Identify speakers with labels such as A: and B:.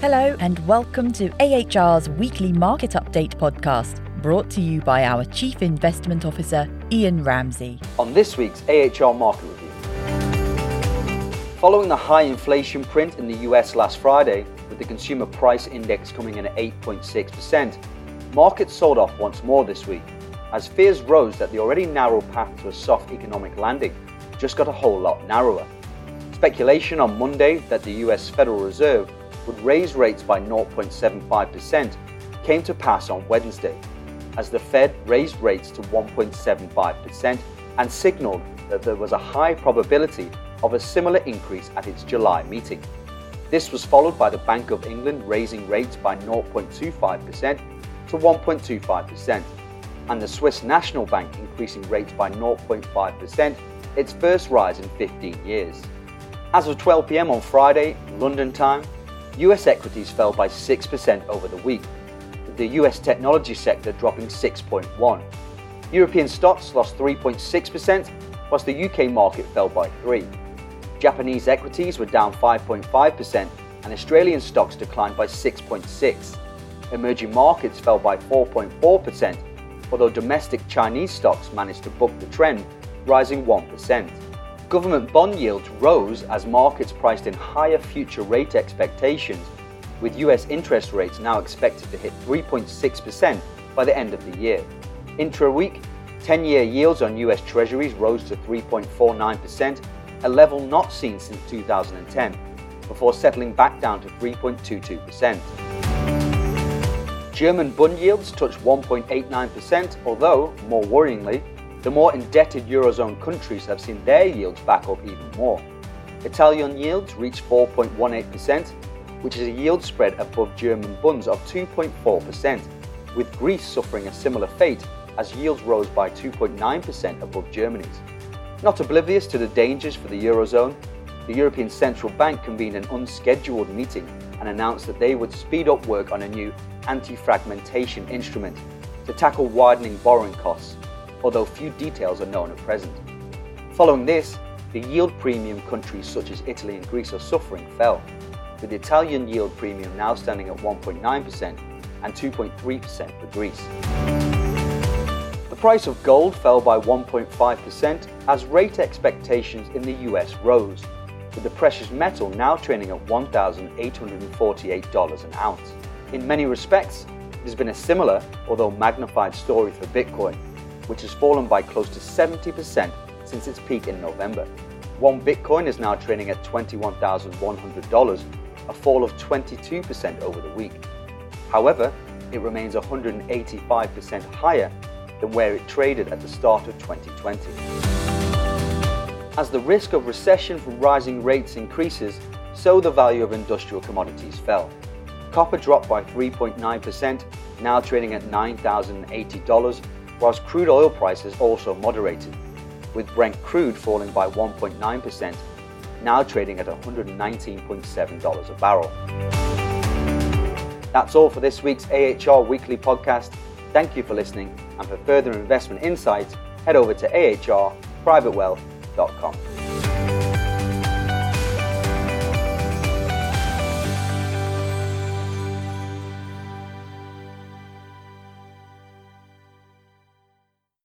A: Hello, and welcome to AHR's weekly market update podcast, brought to you by our Chief Investment Officer, Ian Ramsey.
B: On this week's AHR Market Review, following the high inflation print in the US last Friday, with the consumer price index coming in at 8.6%, markets sold off once more this week, as fears rose that the already narrow path to a soft economic landing just got a whole lot narrower. Speculation on Monday that the US Federal Reserve would raise rates by 0.75% came to pass on Wednesday, as the Fed raised rates to 1.75% and signaled that there was a high probability of a similar increase at its July meeting. This was followed by the Bank of England raising rates by 0.25% to 1.25%, and the Swiss National Bank increasing rates by 0.5%, its first rise in 15 years. As of 12 pm on Friday, London time, US equities fell by 6% over the week, with the US technology sector dropping 6.1. European stocks lost 3.6%, whilst the UK market fell by 3. Japanese equities were down 5.5% and Australian stocks declined by 6.6. Emerging markets fell by 4.4%, although domestic Chinese stocks managed to buck the trend, rising 1%. Government bond yields rose as markets priced in higher future rate expectations, with US interest rates now expected to hit 3.6% by the end of the year. Intra week, 10 year yields on US Treasuries rose to 3.49%, a level not seen since 2010, before settling back down to 3.22%. German bund yields touched 1.89%, although, more worryingly, the more indebted Eurozone countries have seen their yields back up even more. Italian yields reached 4.18%, which is a yield spread above German bunds of 2.4%, with Greece suffering a similar fate as yields rose by 2.9% above Germany's. Not oblivious to the dangers for the Eurozone, the European Central Bank convened an unscheduled meeting and announced that they would speed up work on a new anti fragmentation instrument to tackle widening borrowing costs although few details are known at present. Following this, the yield premium countries such as Italy and Greece are suffering fell, with the Italian yield premium now standing at 1.9% and 2.3% for Greece. The price of gold fell by 1.5% as rate expectations in the US rose, with the precious metal now trading at $1,848 an ounce. In many respects, it has been a similar, although magnified story for Bitcoin, which has fallen by close to 70% since its peak in November. One Bitcoin is now trading at $21,100, a fall of 22% over the week. However, it remains 185% higher than where it traded at the start of 2020. As the risk of recession from rising rates increases, so the value of industrial commodities fell. Copper dropped by 3.9%, now trading at $9,080 whilst crude oil prices also moderated, with Brent crude falling by 1.9%, now trading at $119.7 a barrel. That's all for this week's AHR Weekly Podcast. Thank you for listening, and for further investment insights, head over to ahrprivatewealth.com.